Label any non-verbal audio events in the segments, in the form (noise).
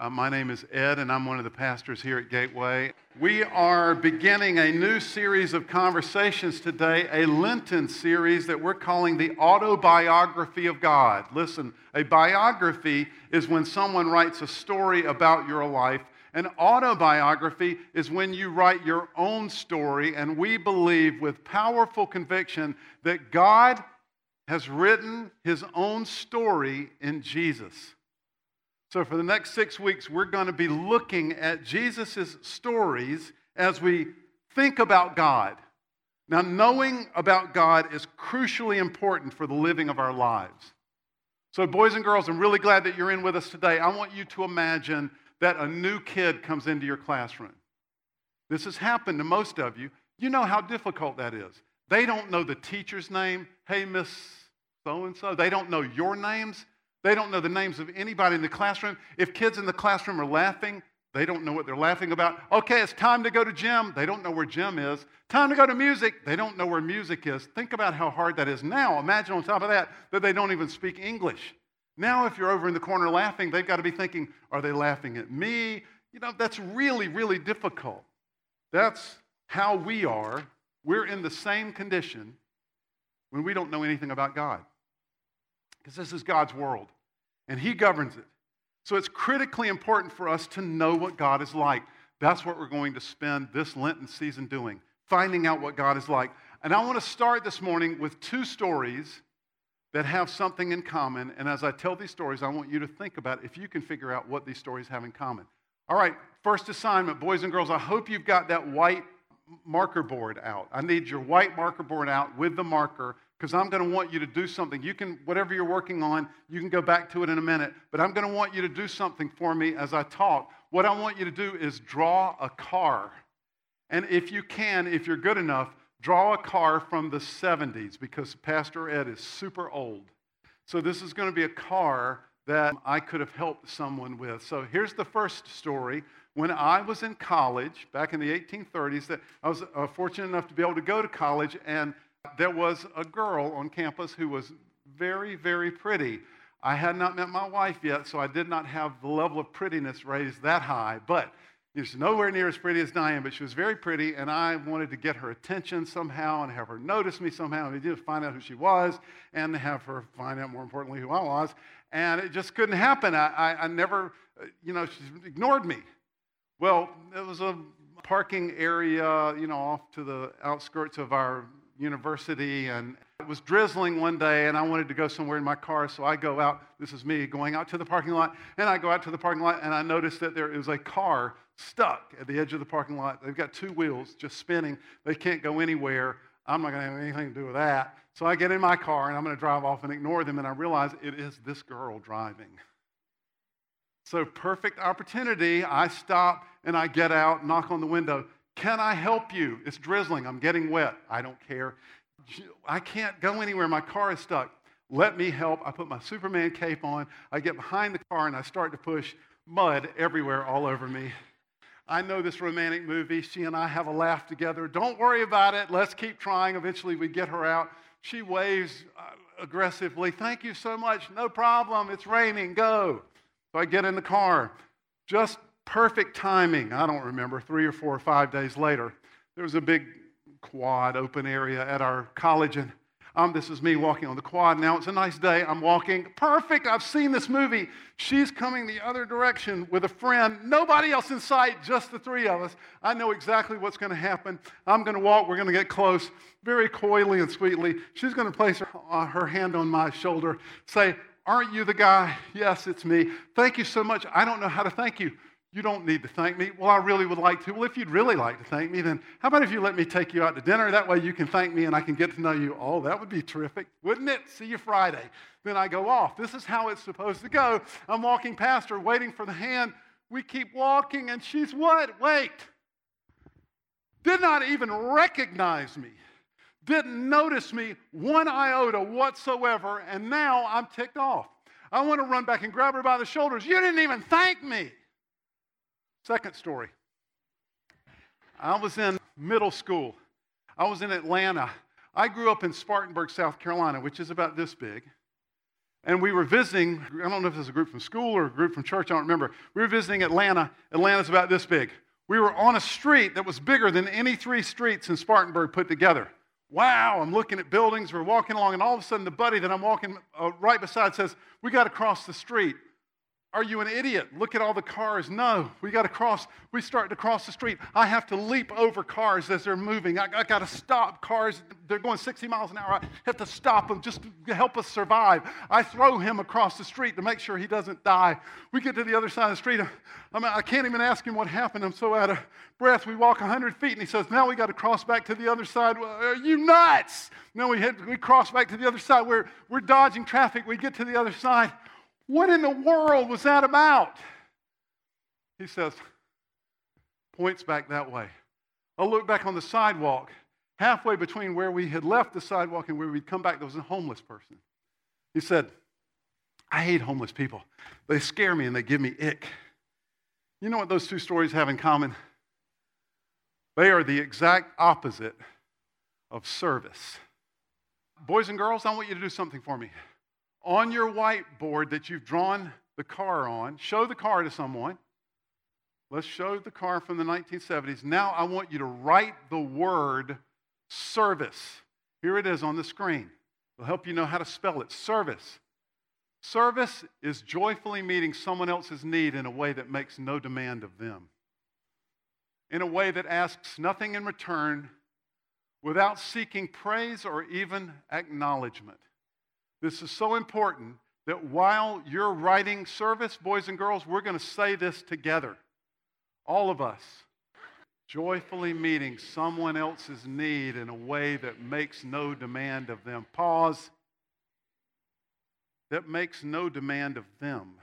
Uh, my name is Ed, and I'm one of the pastors here at Gateway. We are beginning a new series of conversations today, a Lenten series that we're calling the Autobiography of God. Listen, a biography is when someone writes a story about your life. An autobiography is when you write your own story, and we believe with powerful conviction that God has written his own story in Jesus. So, for the next six weeks, we're going to be looking at Jesus' stories as we think about God. Now, knowing about God is crucially important for the living of our lives. So, boys and girls, I'm really glad that you're in with us today. I want you to imagine that a new kid comes into your classroom. This has happened to most of you. You know how difficult that is. They don't know the teacher's name. Hey, Miss So and so. They don't know your names. They don't know the names of anybody in the classroom. If kids in the classroom are laughing, they don't know what they're laughing about. Okay, it's time to go to gym. They don't know where gym is. Time to go to music. They don't know where music is. Think about how hard that is now. Imagine on top of that that they don't even speak English. Now, if you're over in the corner laughing, they've got to be thinking, are they laughing at me? You know, that's really, really difficult. That's how we are. We're in the same condition when we don't know anything about God because this is God's world and He governs it. So it's critically important for us to know what God is like. That's what we're going to spend this Lenten season doing, finding out what God is like. And I want to start this morning with two stories that have something in common. And as I tell these stories, I want you to think about if you can figure out what these stories have in common. All right, first assignment, boys and girls, I hope you've got that white marker board out. I need your white marker board out with the marker because I'm going to want you to do something. You can, whatever you're working on, you can go back to it in a minute, but I'm going to want you to do something for me as I talk. What I want you to do is draw a car. And if you can, if you're good enough, draw a car from the 70s because Pastor Ed is super old. So this is going to be a car that I could have helped someone with. So here's the first story. When I was in college back in the 1830s, that I was uh, fortunate enough to be able to go to college and there was a girl on campus who was very, very pretty. I had not met my wife yet, so I did not have the level of prettiness raised that high. But she's nowhere near as pretty as Diane, but she was very pretty, and I wanted to get her attention somehow and have her notice me somehow, and just find out who she was and have her find out, more importantly, who I was. And it just couldn't happen. I, I, I never, uh, you know, she ignored me. Well, it was a parking area, you know, off to the outskirts of our university and it was drizzling one day and I wanted to go somewhere in my car. So I go out, this is me going out to the parking lot. And I go out to the parking lot and I notice that there is a car stuck at the edge of the parking lot. They've got two wheels just spinning. They can't go anywhere. I'm not going to have anything to do with that. So I get in my car and I'm going to drive off and ignore them. And I realize it is this girl driving. So, perfect opportunity. I stop and I get out, knock on the window. Can I help you? It's drizzling. I'm getting wet. I don't care. I can't go anywhere. My car is stuck. Let me help. I put my Superman cape on. I get behind the car and I start to push mud everywhere all over me. I know this romantic movie. She and I have a laugh together. Don't worry about it. Let's keep trying. Eventually, we get her out. She waves uh, aggressively. Thank you so much. No problem. It's raining. Go. So I get in the car. Just perfect timing. I don't remember, three or four or five days later, there was a big quad open area at our college, and um, this is me walking on the quad. Now it's a nice day. I'm walking. Perfect. I've seen this movie. She's coming the other direction with a friend. Nobody else in sight, just the three of us. I know exactly what's going to happen. I'm going to walk. We're going to get close, very coyly and sweetly. She's going to place her, uh, her hand on my shoulder, say, Aren't you the guy? Yes, it's me. Thank you so much. I don't know how to thank you. You don't need to thank me. Well, I really would like to. Well, if you'd really like to thank me, then how about if you let me take you out to dinner? That way you can thank me and I can get to know you. Oh, that would be terrific, wouldn't it? See you Friday. Then I go off. This is how it's supposed to go. I'm walking past her, waiting for the hand. We keep walking, and she's what? Wait. Did not even recognize me. Didn't notice me one iota whatsoever, and now I'm ticked off. I want to run back and grab her by the shoulders. You didn't even thank me. Second story. I was in middle school. I was in Atlanta. I grew up in Spartanburg, South Carolina, which is about this big. and we were visiting. I don't know if it was a group from school or a group from church, I don't remember. We were visiting Atlanta. Atlanta's about this big. We were on a street that was bigger than any three streets in Spartanburg put together. Wow, I'm looking at buildings. We're walking along, and all of a sudden, the buddy that I'm walking uh, right beside says, We got to cross the street. Are you an idiot? Look at all the cars. No, we got to cross. We start to cross the street. I have to leap over cars as they're moving. I, I got to stop cars. They're going 60 miles an hour. I have to stop them just to help us survive. I throw him across the street to make sure he doesn't die. We get to the other side of the street. I, mean, I can't even ask him what happened. I'm so out of breath. We walk 100 feet and he says, Now we got to cross back to the other side. Are you nuts? No, we, we cross back to the other side. We're, we're dodging traffic. We get to the other side. What in the world was that about? He says, points back that way. I look back on the sidewalk. Halfway between where we had left the sidewalk and where we'd come back, there was a homeless person. He said, I hate homeless people. They scare me and they give me ick. You know what those two stories have in common? They are the exact opposite of service. Boys and girls, I want you to do something for me on your whiteboard that you've drawn the car on, show the car to someone. Let's show the car from the 1970s. Now I want you to write the word service. Here it is on the screen. It'll help you know how to spell it. Service. Service is joyfully meeting someone else's need in a way that makes no demand of them, in a way that asks nothing in return without seeking praise or even acknowledgement. This is so important that while you're writing service, boys and girls, we're going to say this together. All of us. Joyfully meeting someone else's need in a way that makes no demand of them. Pause. That makes no demand of them.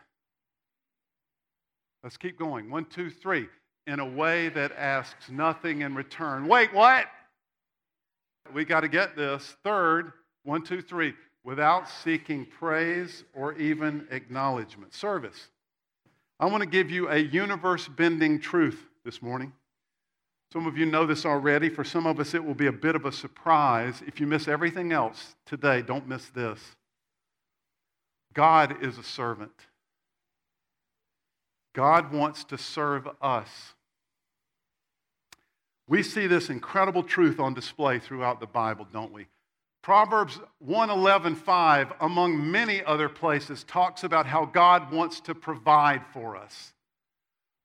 Let's keep going. One, two, three. In a way that asks nothing in return. Wait, what? We got to get this. Third, one, two, three without seeking praise or even acknowledgement. Service. I want to give you a universe bending truth this morning. Some of you know this already. For some of us, it will be a bit of a surprise. If you miss everything else today, don't miss this. God is a servant. God wants to serve us. We see this incredible truth on display throughout the Bible, don't we? Proverbs 111:5 among many other places talks about how God wants to provide for us.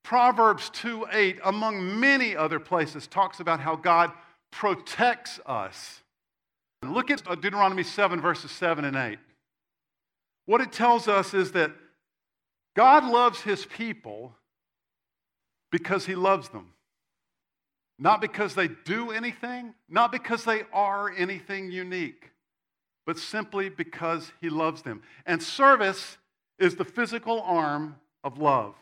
Proverbs 2:8 among many other places talks about how God protects us. Look at uh, Deuteronomy 7 verses 7 and 8. What it tells us is that God loves his people because he loves them. Not because they do anything, not because they are anything unique, but simply because He loves them. And service is the physical arm of love.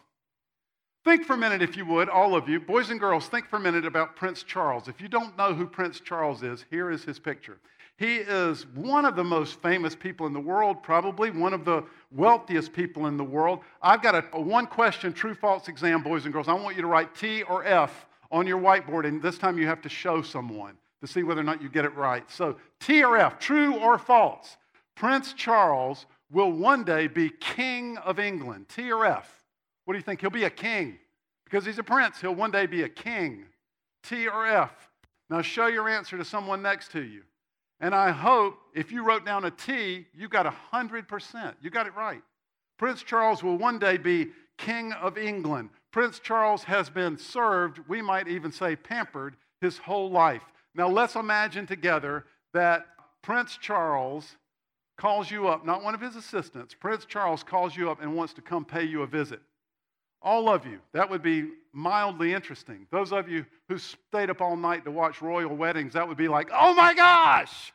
Think for a minute, if you would, all of you, boys and girls, think for a minute about Prince Charles. If you don't know who Prince Charles is, here is his picture. He is one of the most famous people in the world, probably one of the wealthiest people in the world. I've got a, a one question true false exam, boys and girls. I want you to write T or F on your whiteboard, and this time you have to show someone to see whether or not you get it right. So, T or F, true or false? Prince Charles will one day be King of England. T or F? What do you think? He'll be a king. Because he's a prince, he'll one day be a king. T or F? Now, show your answer to someone next to you. And I hope if you wrote down a T, you got 100%. You got it right. Prince Charles will one day be King of England. Prince Charles has been served, we might even say pampered, his whole life. Now let's imagine together that Prince Charles calls you up, not one of his assistants, Prince Charles calls you up and wants to come pay you a visit. All of you, that would be mildly interesting. Those of you who stayed up all night to watch royal weddings, that would be like, oh my gosh!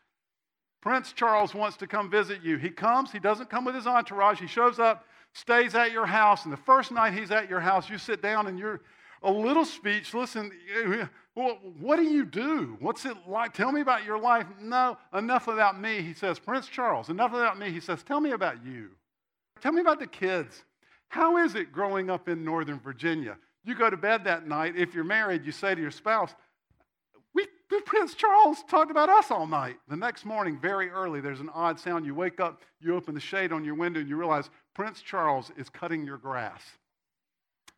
Prince Charles wants to come visit you. He comes, he doesn't come with his entourage, he shows up, stays at your house, and the first night he's at your house, you sit down and you're a little speech. Listen, what do you do? What's it like? Tell me about your life. No, enough about me. He says, Prince Charles, enough about me. He says, Tell me about you. Tell me about the kids. How is it growing up in Northern Virginia? You go to bed that night. If you're married, you say to your spouse, we, Prince Charles talked about us all night. The next morning, very early, there's an odd sound. You wake up, you open the shade on your window, and you realize Prince Charles is cutting your grass.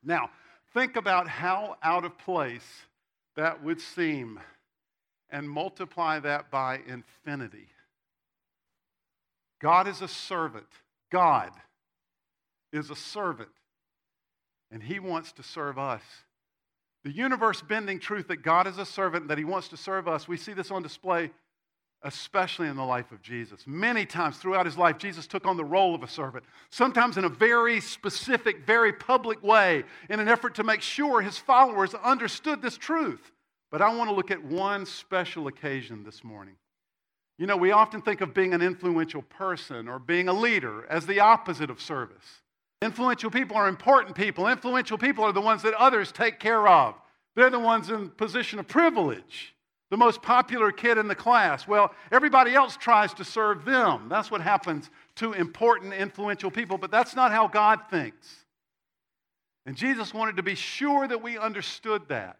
Now, think about how out of place that would seem and multiply that by infinity. God is a servant. God is a servant, and He wants to serve us. The universe bending truth that God is a servant, that He wants to serve us, we see this on display, especially in the life of Jesus. Many times throughout His life, Jesus took on the role of a servant, sometimes in a very specific, very public way, in an effort to make sure His followers understood this truth. But I want to look at one special occasion this morning. You know, we often think of being an influential person or being a leader as the opposite of service. Influential people are important people. Influential people are the ones that others take care of. They're the ones in position of privilege. The most popular kid in the class. Well, everybody else tries to serve them. That's what happens to important, influential people, but that's not how God thinks. And Jesus wanted to be sure that we understood that.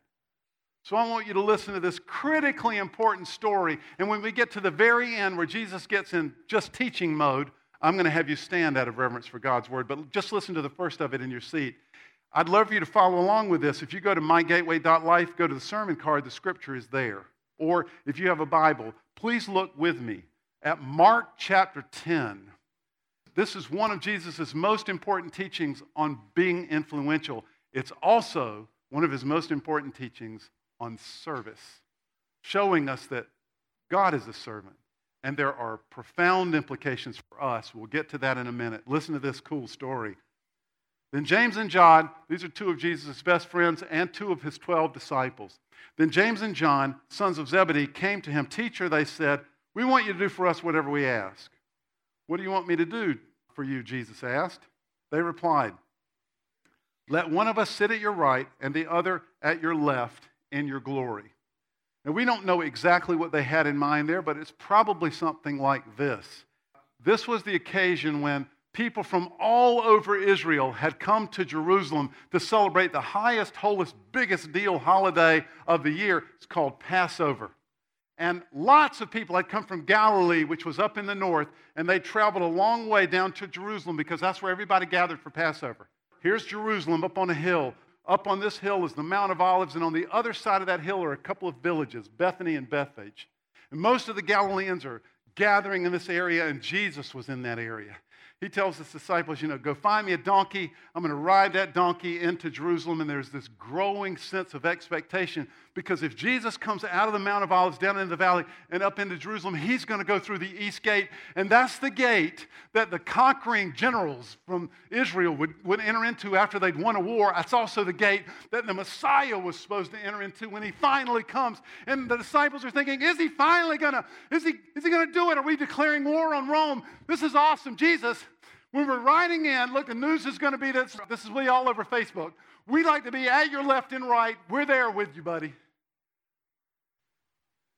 So I want you to listen to this critically important story. And when we get to the very end where Jesus gets in just teaching mode, I'm going to have you stand out of reverence for God's word. But just listen to the first of it in your seat. I'd love for you to follow along with this. If you go to mygateway.life, go to the sermon card, the scripture is there. Or if you have a Bible, please look with me at Mark chapter 10. This is one of Jesus' most important teachings on being influential. It's also one of his most important teachings on service, showing us that God is a servant. And there are profound implications for us. We'll get to that in a minute. Listen to this cool story. Then James and John, these are two of Jesus' best friends and two of his 12 disciples. Then James and John, sons of Zebedee, came to him. Teacher, they said, We want you to do for us whatever we ask. What do you want me to do for you? Jesus asked. They replied, Let one of us sit at your right and the other at your left in your glory. Now, we don't know exactly what they had in mind there, but it's probably something like this. This was the occasion when people from all over Israel had come to Jerusalem to celebrate the highest, holiest, biggest deal holiday of the year. It's called Passover. And lots of people had come from Galilee, which was up in the north, and they traveled a long way down to Jerusalem because that's where everybody gathered for Passover. Here's Jerusalem up on a hill. Up on this hill is the Mount of Olives, and on the other side of that hill are a couple of villages, Bethany and Bethphage. And most of the Galileans are gathering in this area, and Jesus was in that area he tells his disciples, you know, go find me a donkey. I'm going to ride that donkey into Jerusalem. And there's this growing sense of expectation because if Jesus comes out of the Mount of Olives down into the valley and up into Jerusalem, he's going to go through the east gate. And that's the gate that the conquering generals from Israel would, would enter into after they'd won a war. That's also the gate that the Messiah was supposed to enter into when he finally comes. And the disciples are thinking, is he finally going to, is he, is he going to do it? Are we declaring war on Rome? This is awesome. Jesus, when we're riding in, look, the news is going to be this. This is we all over Facebook. We like to be at your left and right. We're there with you, buddy.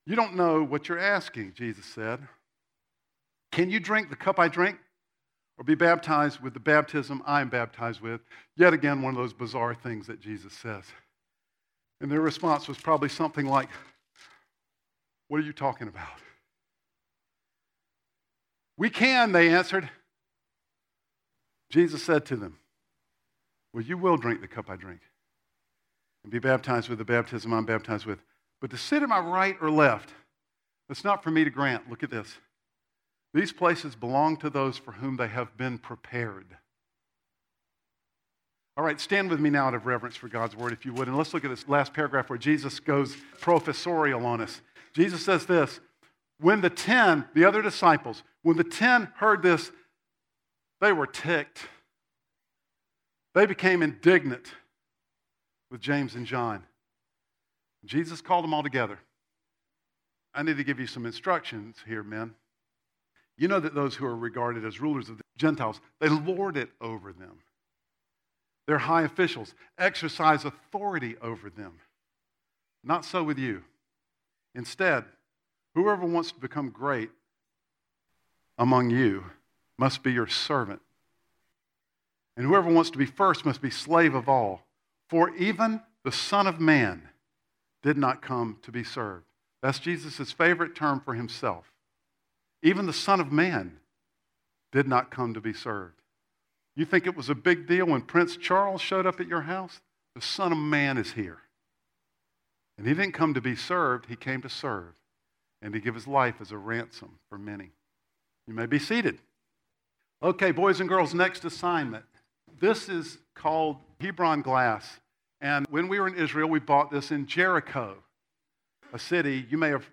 You don't know what you're asking, Jesus said. Can you drink the cup I drink or be baptized with the baptism I am baptized with? Yet again, one of those bizarre things that Jesus says. And their response was probably something like, What are you talking about? We can, they answered. Jesus said to them, Well, you will drink the cup I drink and be baptized with the baptism I'm baptized with. But to sit at my right or left, that's not for me to grant. Look at this. These places belong to those for whom they have been prepared. All right, stand with me now out of reverence for God's word, if you would. And let's look at this last paragraph where Jesus goes professorial on us. Jesus says this When the ten, the other disciples, when the ten heard this, they were ticked. They became indignant with James and John. Jesus called them all together. I need to give you some instructions here, men. You know that those who are regarded as rulers of the Gentiles, they lord it over them. Their high officials exercise authority over them. Not so with you. Instead, whoever wants to become great among you must be your servant. And whoever wants to be first must be slave of all. For even the Son of Man did not come to be served, That's Jesus' favorite term for himself. Even the Son of Man did not come to be served. You think it was a big deal when Prince Charles showed up at your house? The Son of Man is here. And he didn't come to be served, he came to serve and to give his life as a ransom for many. You may be seated. Okay, boys and girls, next assignment. This is called Hebron glass. And when we were in Israel, we bought this in Jericho, a city you may have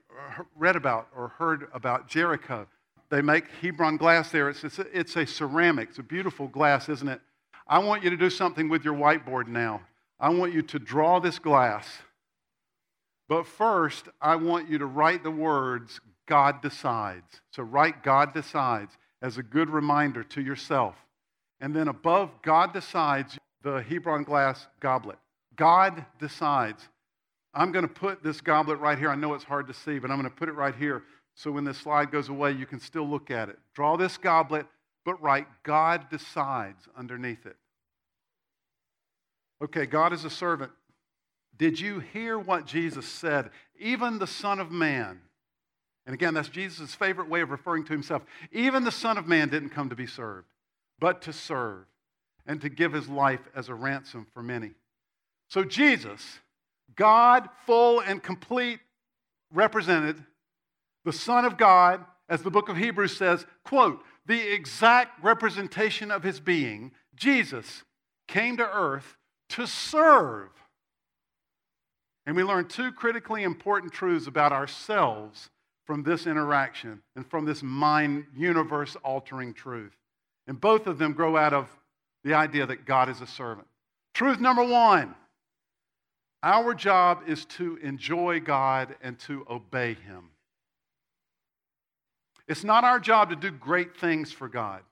read about or heard about Jericho. They make Hebron glass there. It's, it's, a, it's a ceramic, it's a beautiful glass, isn't it? I want you to do something with your whiteboard now. I want you to draw this glass. But first, I want you to write the words God decides. So write God decides as a good reminder to yourself. And then above God decides, the Hebron glass goblet. God decides. I'm going to put this goblet right here. I know it's hard to see, but I'm going to put it right here so when this slide goes away, you can still look at it. Draw this goblet, but write God decides underneath it. Okay, God is a servant. Did you hear what Jesus said? Even the Son of Man, and again, that's Jesus' favorite way of referring to himself. Even the Son of Man didn't come to be served, but to serve and to give his life as a ransom for many. So, Jesus, God, full and complete, represented, the Son of God, as the book of Hebrews says, quote, the exact representation of his being, Jesus came to earth to serve. And we learn two critically important truths about ourselves from this interaction and from this mind universe altering truth. And both of them grow out of the idea that God is a servant. Truth number one our job is to enjoy God and to obey Him. It's not our job to do great things for God.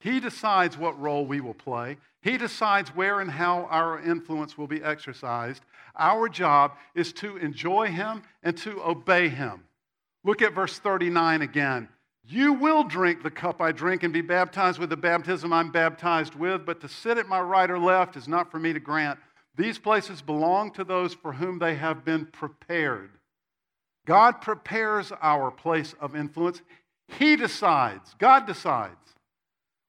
He decides what role we will play. He decides where and how our influence will be exercised. Our job is to enjoy Him and to obey Him. Look at verse 39 again. You will drink the cup I drink and be baptized with the baptism I'm baptized with, but to sit at my right or left is not for me to grant. These places belong to those for whom they have been prepared. God prepares our place of influence. He decides. God decides.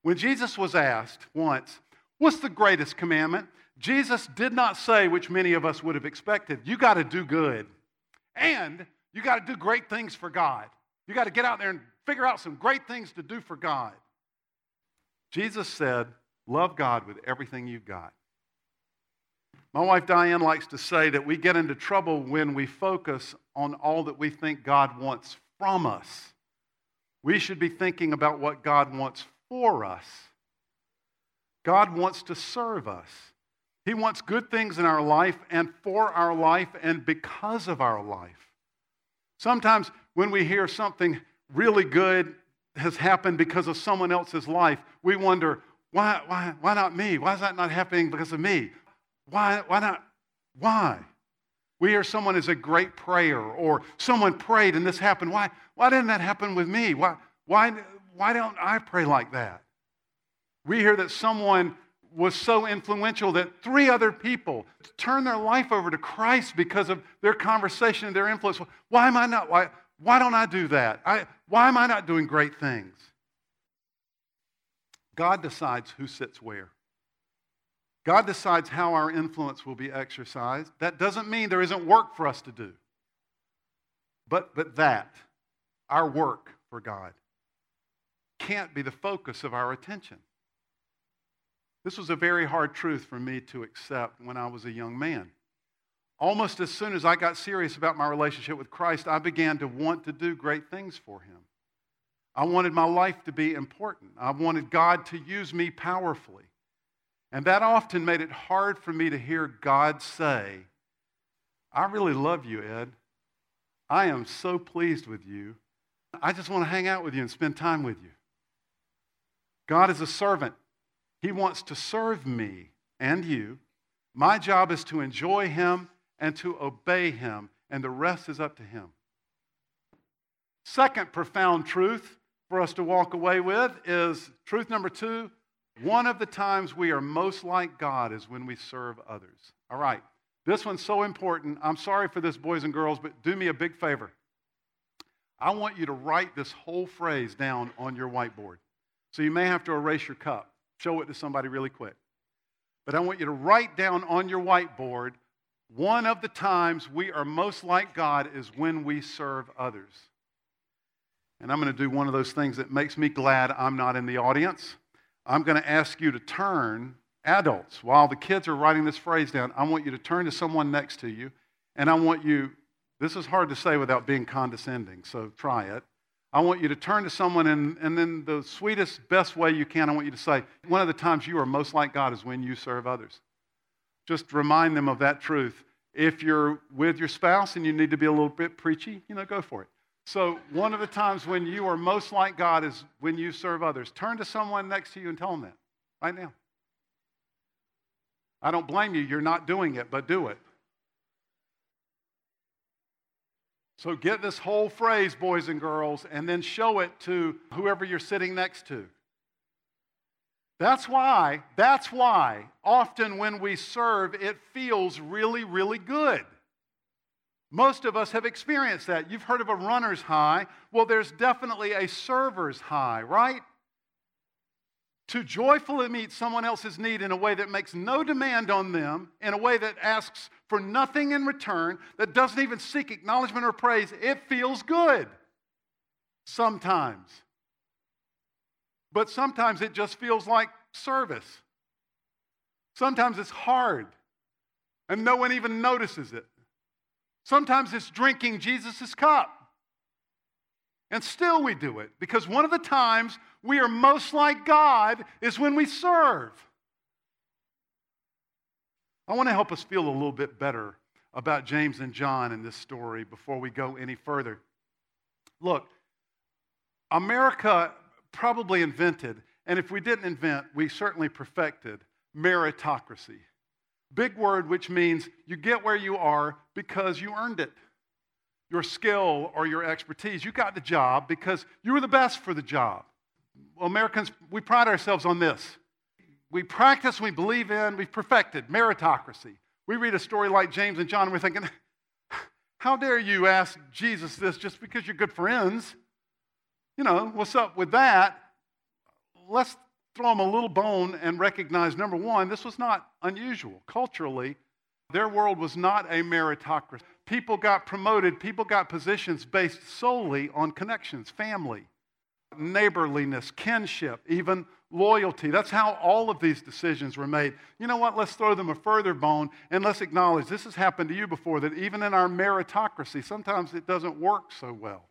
When Jesus was asked once, What's the greatest commandment? Jesus did not say, which many of us would have expected, You got to do good. And you got to do great things for God. You got to get out there and figure out some great things to do for God. Jesus said, Love God with everything you've got. My wife Diane likes to say that we get into trouble when we focus on all that we think God wants from us. We should be thinking about what God wants for us. God wants to serve us. He wants good things in our life and for our life and because of our life. Sometimes when we hear something really good has happened because of someone else's life, we wonder, why, why, why not me? Why is that not happening because of me? Why, why not? Why? We hear someone is a great prayer or someone prayed and this happened. Why, why didn't that happen with me? Why, why, why don't I pray like that? We hear that someone was so influential that three other people turned their life over to Christ because of their conversation and their influence. Why am I not? Why, why don't I do that? I, why am I not doing great things? God decides who sits where. God decides how our influence will be exercised. That doesn't mean there isn't work for us to do. But, but that, our work for God, can't be the focus of our attention. This was a very hard truth for me to accept when I was a young man. Almost as soon as I got serious about my relationship with Christ, I began to want to do great things for Him. I wanted my life to be important. I wanted God to use me powerfully. And that often made it hard for me to hear God say, I really love you, Ed. I am so pleased with you. I just want to hang out with you and spend time with you. God is a servant. He wants to serve me and you. My job is to enjoy Him and to obey Him, and the rest is up to Him. Second profound truth for us to walk away with is truth number two one of the times we are most like God is when we serve others. All right, this one's so important. I'm sorry for this, boys and girls, but do me a big favor. I want you to write this whole phrase down on your whiteboard. So you may have to erase your cup, show it to somebody really quick. But I want you to write down on your whiteboard one of the times we are most like God is when we serve others. And I'm going to do one of those things that makes me glad I'm not in the audience. I'm going to ask you to turn, adults, while the kids are writing this phrase down, I want you to turn to someone next to you, and I want you, this is hard to say without being condescending, so try it. I want you to turn to someone, and, and then the sweetest, best way you can, I want you to say, one of the times you are most like God is when you serve others. Just remind them of that truth. If you're with your spouse and you need to be a little bit preachy, you know, go for it. So, one of the times when you are most like God is when you serve others. Turn to someone next to you and tell them that right now. I don't blame you, you're not doing it, but do it. So, get this whole phrase, boys and girls, and then show it to whoever you're sitting next to. That's why, that's why often when we serve, it feels really, really good. Most of us have experienced that. You've heard of a runner's high. Well, there's definitely a server's high, right? To joyfully meet someone else's need in a way that makes no demand on them, in a way that asks for nothing in return, that doesn't even seek acknowledgement or praise, it feels good. Sometimes. But sometimes it just feels like service. Sometimes it's hard, and no one even notices it. Sometimes it's drinking Jesus' cup. And still we do it because one of the times we are most like God is when we serve. I want to help us feel a little bit better about James and John in this story before we go any further. Look, America probably invented, and if we didn't invent, we certainly perfected meritocracy. Big word, which means you get where you are because you earned it. Your skill or your expertise. You got the job because you were the best for the job. Americans, we pride ourselves on this. We practice, we believe in, we've perfected meritocracy. We read a story like James and John, and we're thinking, (laughs) how dare you ask Jesus this just because you're good friends? You know, what's up with that? Let's throw them a little bone and recognize number one, this was not unusual. Culturally, their world was not a meritocracy. People got promoted, people got positions based solely on connections, family, neighborliness, kinship, even loyalty. That's how all of these decisions were made. You know what? Let's throw them a further bone and let's acknowledge this has happened to you before that even in our meritocracy, sometimes it doesn't work so well.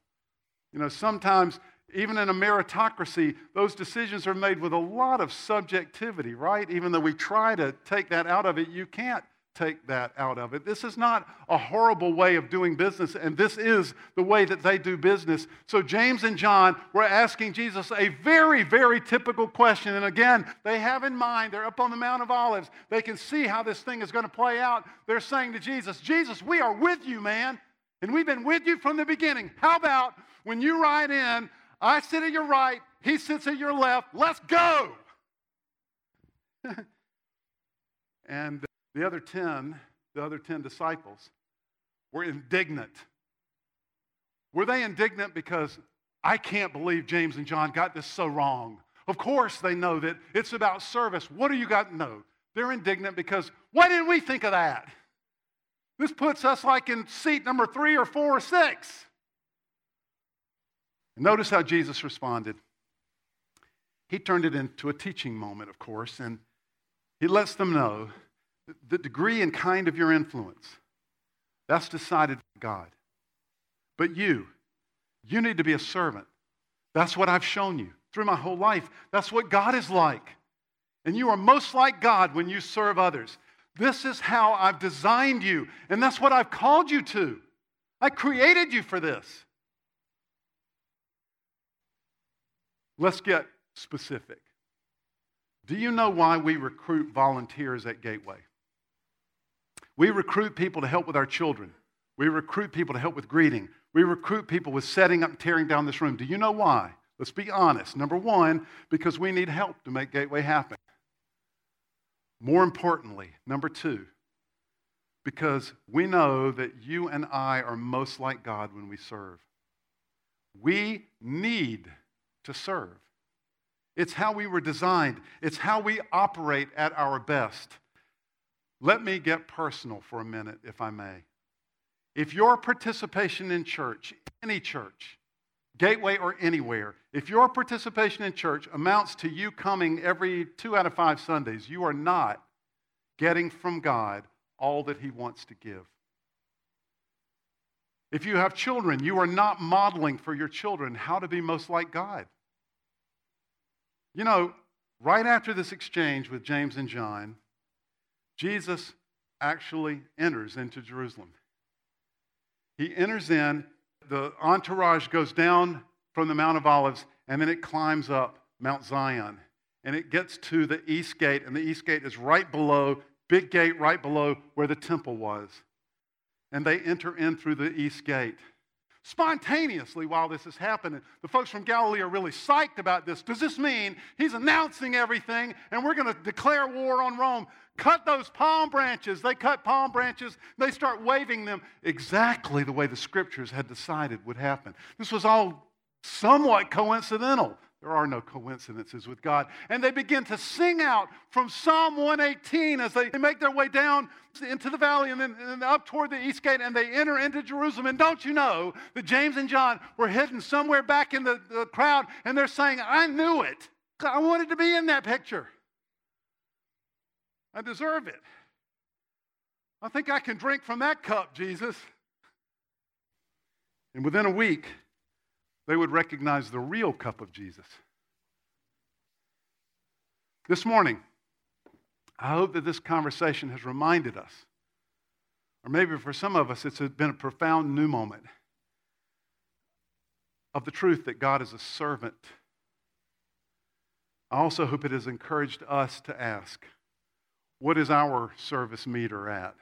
You know, sometimes even in a meritocracy, those decisions are made with a lot of subjectivity, right? Even though we try to take that out of it, you can't take that out of it. This is not a horrible way of doing business, and this is the way that they do business. So, James and John were asking Jesus a very, very typical question. And again, they have in mind, they're up on the Mount of Olives. They can see how this thing is going to play out. They're saying to Jesus, Jesus, we are with you, man. And we've been with you from the beginning. How about when you ride in, I sit at your right, he sits at your left. Let's go. (laughs) and the other 10, the other 10 disciples, were indignant. Were they indignant because I can't believe James and John got this so wrong? Of course, they know that it's about service. What do you got know? They're indignant because why didn't we think of that? This puts us like in seat number three or four or six. Notice how Jesus responded. He turned it into a teaching moment, of course, and he lets them know the degree and kind of your influence, that's decided by God. But you, you need to be a servant. That's what I've shown you through my whole life. That's what God is like. And you are most like God when you serve others. This is how I've designed you, and that's what I've called you to. I created you for this. Let's get specific. Do you know why we recruit volunteers at Gateway? We recruit people to help with our children. We recruit people to help with greeting. We recruit people with setting up and tearing down this room. Do you know why? Let's be honest. Number one, because we need help to make Gateway happen. More importantly, number two, because we know that you and I are most like God when we serve. We need to serve. It's how we were designed, it's how we operate at our best. Let me get personal for a minute, if I may. If your participation in church, any church, gateway or anywhere, if your participation in church amounts to you coming every two out of five Sundays, you are not getting from God all that He wants to give. If you have children, you are not modeling for your children how to be most like God. You know, right after this exchange with James and John, Jesus actually enters into Jerusalem. He enters in, the entourage goes down from the Mount of Olives, and then it climbs up Mount Zion. And it gets to the east gate, and the east gate is right below, big gate right below where the temple was. And they enter in through the east gate spontaneously while this is happening. The folks from Galilee are really psyched about this. Does this mean he's announcing everything and we're going to declare war on Rome? Cut those palm branches. They cut palm branches. They start waving them exactly the way the scriptures had decided would happen. This was all somewhat coincidental. There are no coincidences with God. And they begin to sing out from Psalm 118 as they make their way down into the valley and then and up toward the east gate and they enter into Jerusalem. And don't you know that James and John were hidden somewhere back in the, the crowd and they're saying, I knew it. I wanted to be in that picture. I deserve it. I think I can drink from that cup, Jesus. And within a week, they would recognize the real cup of Jesus. This morning, I hope that this conversation has reminded us, or maybe for some of us, it's been a profound new moment of the truth that God is a servant. I also hope it has encouraged us to ask, what is our service meter at?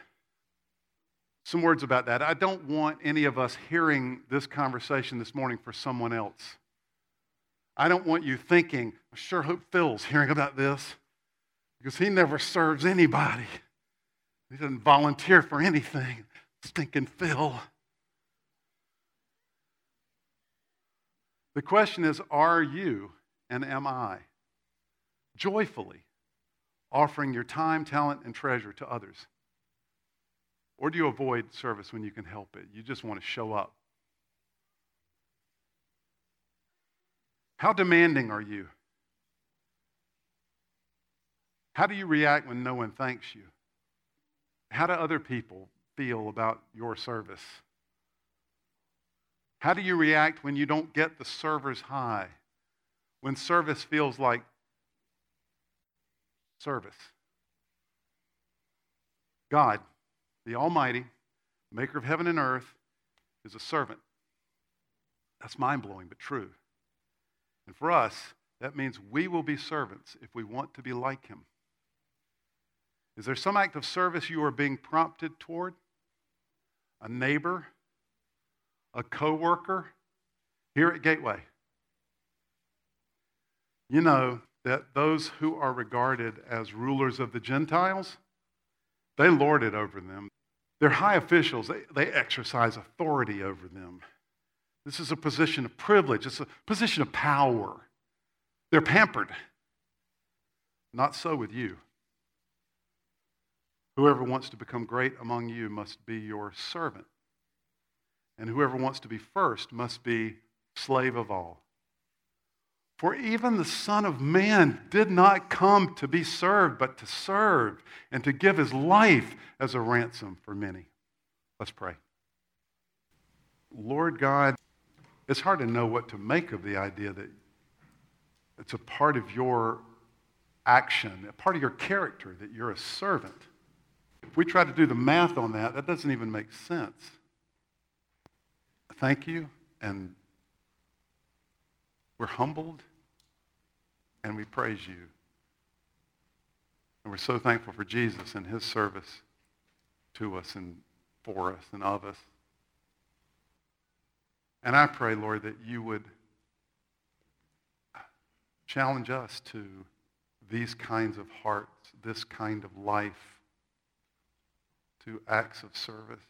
some words about that. I don't want any of us hearing this conversation this morning for someone else. I don't want you thinking, I sure hope Phil's hearing about this because he never serves anybody. He doesn't volunteer for anything. Stinking Phil. The question is are you and am I joyfully offering your time, talent, and treasure to others? Or do you avoid service when you can help it? You just want to show up. How demanding are you? How do you react when no one thanks you? How do other people feel about your service? How do you react when you don't get the server's high? When service feels like service? God the Almighty, maker of heaven and earth, is a servant. That's mind blowing, but true. And for us, that means we will be servants if we want to be like him. Is there some act of service you are being prompted toward? A neighbor? A coworker? Here at Gateway. You know that those who are regarded as rulers of the Gentiles, they lord it over them. Their high officials, they, they exercise authority over them. This is a position of privilege, it's a position of power. They're pampered. Not so with you. Whoever wants to become great among you must be your servant. And whoever wants to be first must be slave of all. For even the Son of Man did not come to be served, but to serve and to give his life as a ransom for many. Let's pray. Lord God, it's hard to know what to make of the idea that it's a part of your action, a part of your character that you're a servant. If we try to do the math on that, that doesn't even make sense. Thank you, and we're humbled and we praise you. And we're so thankful for Jesus and his service to us and for us and of us. And I pray, Lord, that you would challenge us to these kinds of hearts, this kind of life, to acts of service.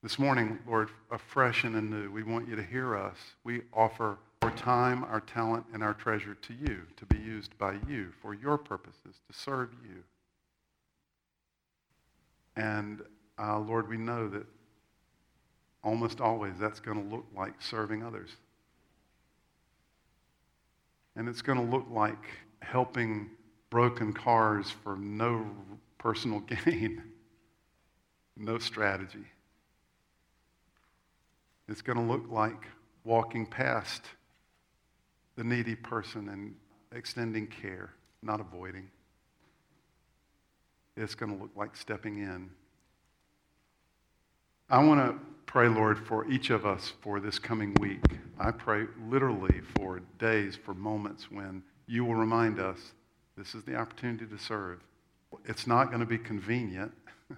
This morning, Lord, afresh and anew, we want you to hear us. We offer our time, our talent, and our treasure to you to be used by you for your purposes, to serve you. And uh, Lord, we know that almost always that's going to look like serving others. And it's going to look like helping broken cars for no personal (laughs) gain, no strategy. It's going to look like walking past the needy person and extending care, not avoiding. It's going to look like stepping in. I want to pray, Lord, for each of us for this coming week. I pray literally for days, for moments when you will remind us this is the opportunity to serve. It's not going to be convenient, (laughs)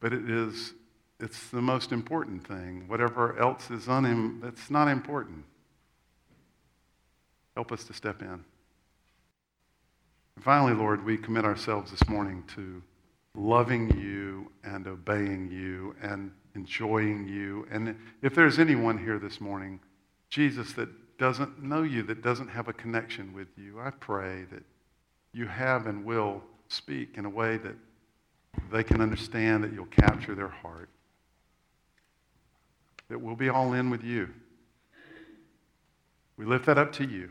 but it is it's the most important thing. Whatever else is un that's not important. Help us to step in. And finally, Lord, we commit ourselves this morning to loving you and obeying you and enjoying you. And if there's anyone here this morning, Jesus, that doesn't know you, that doesn't have a connection with you, I pray that you have and will speak in a way that they can understand, that you'll capture their heart, that we'll be all in with you. We lift that up to you.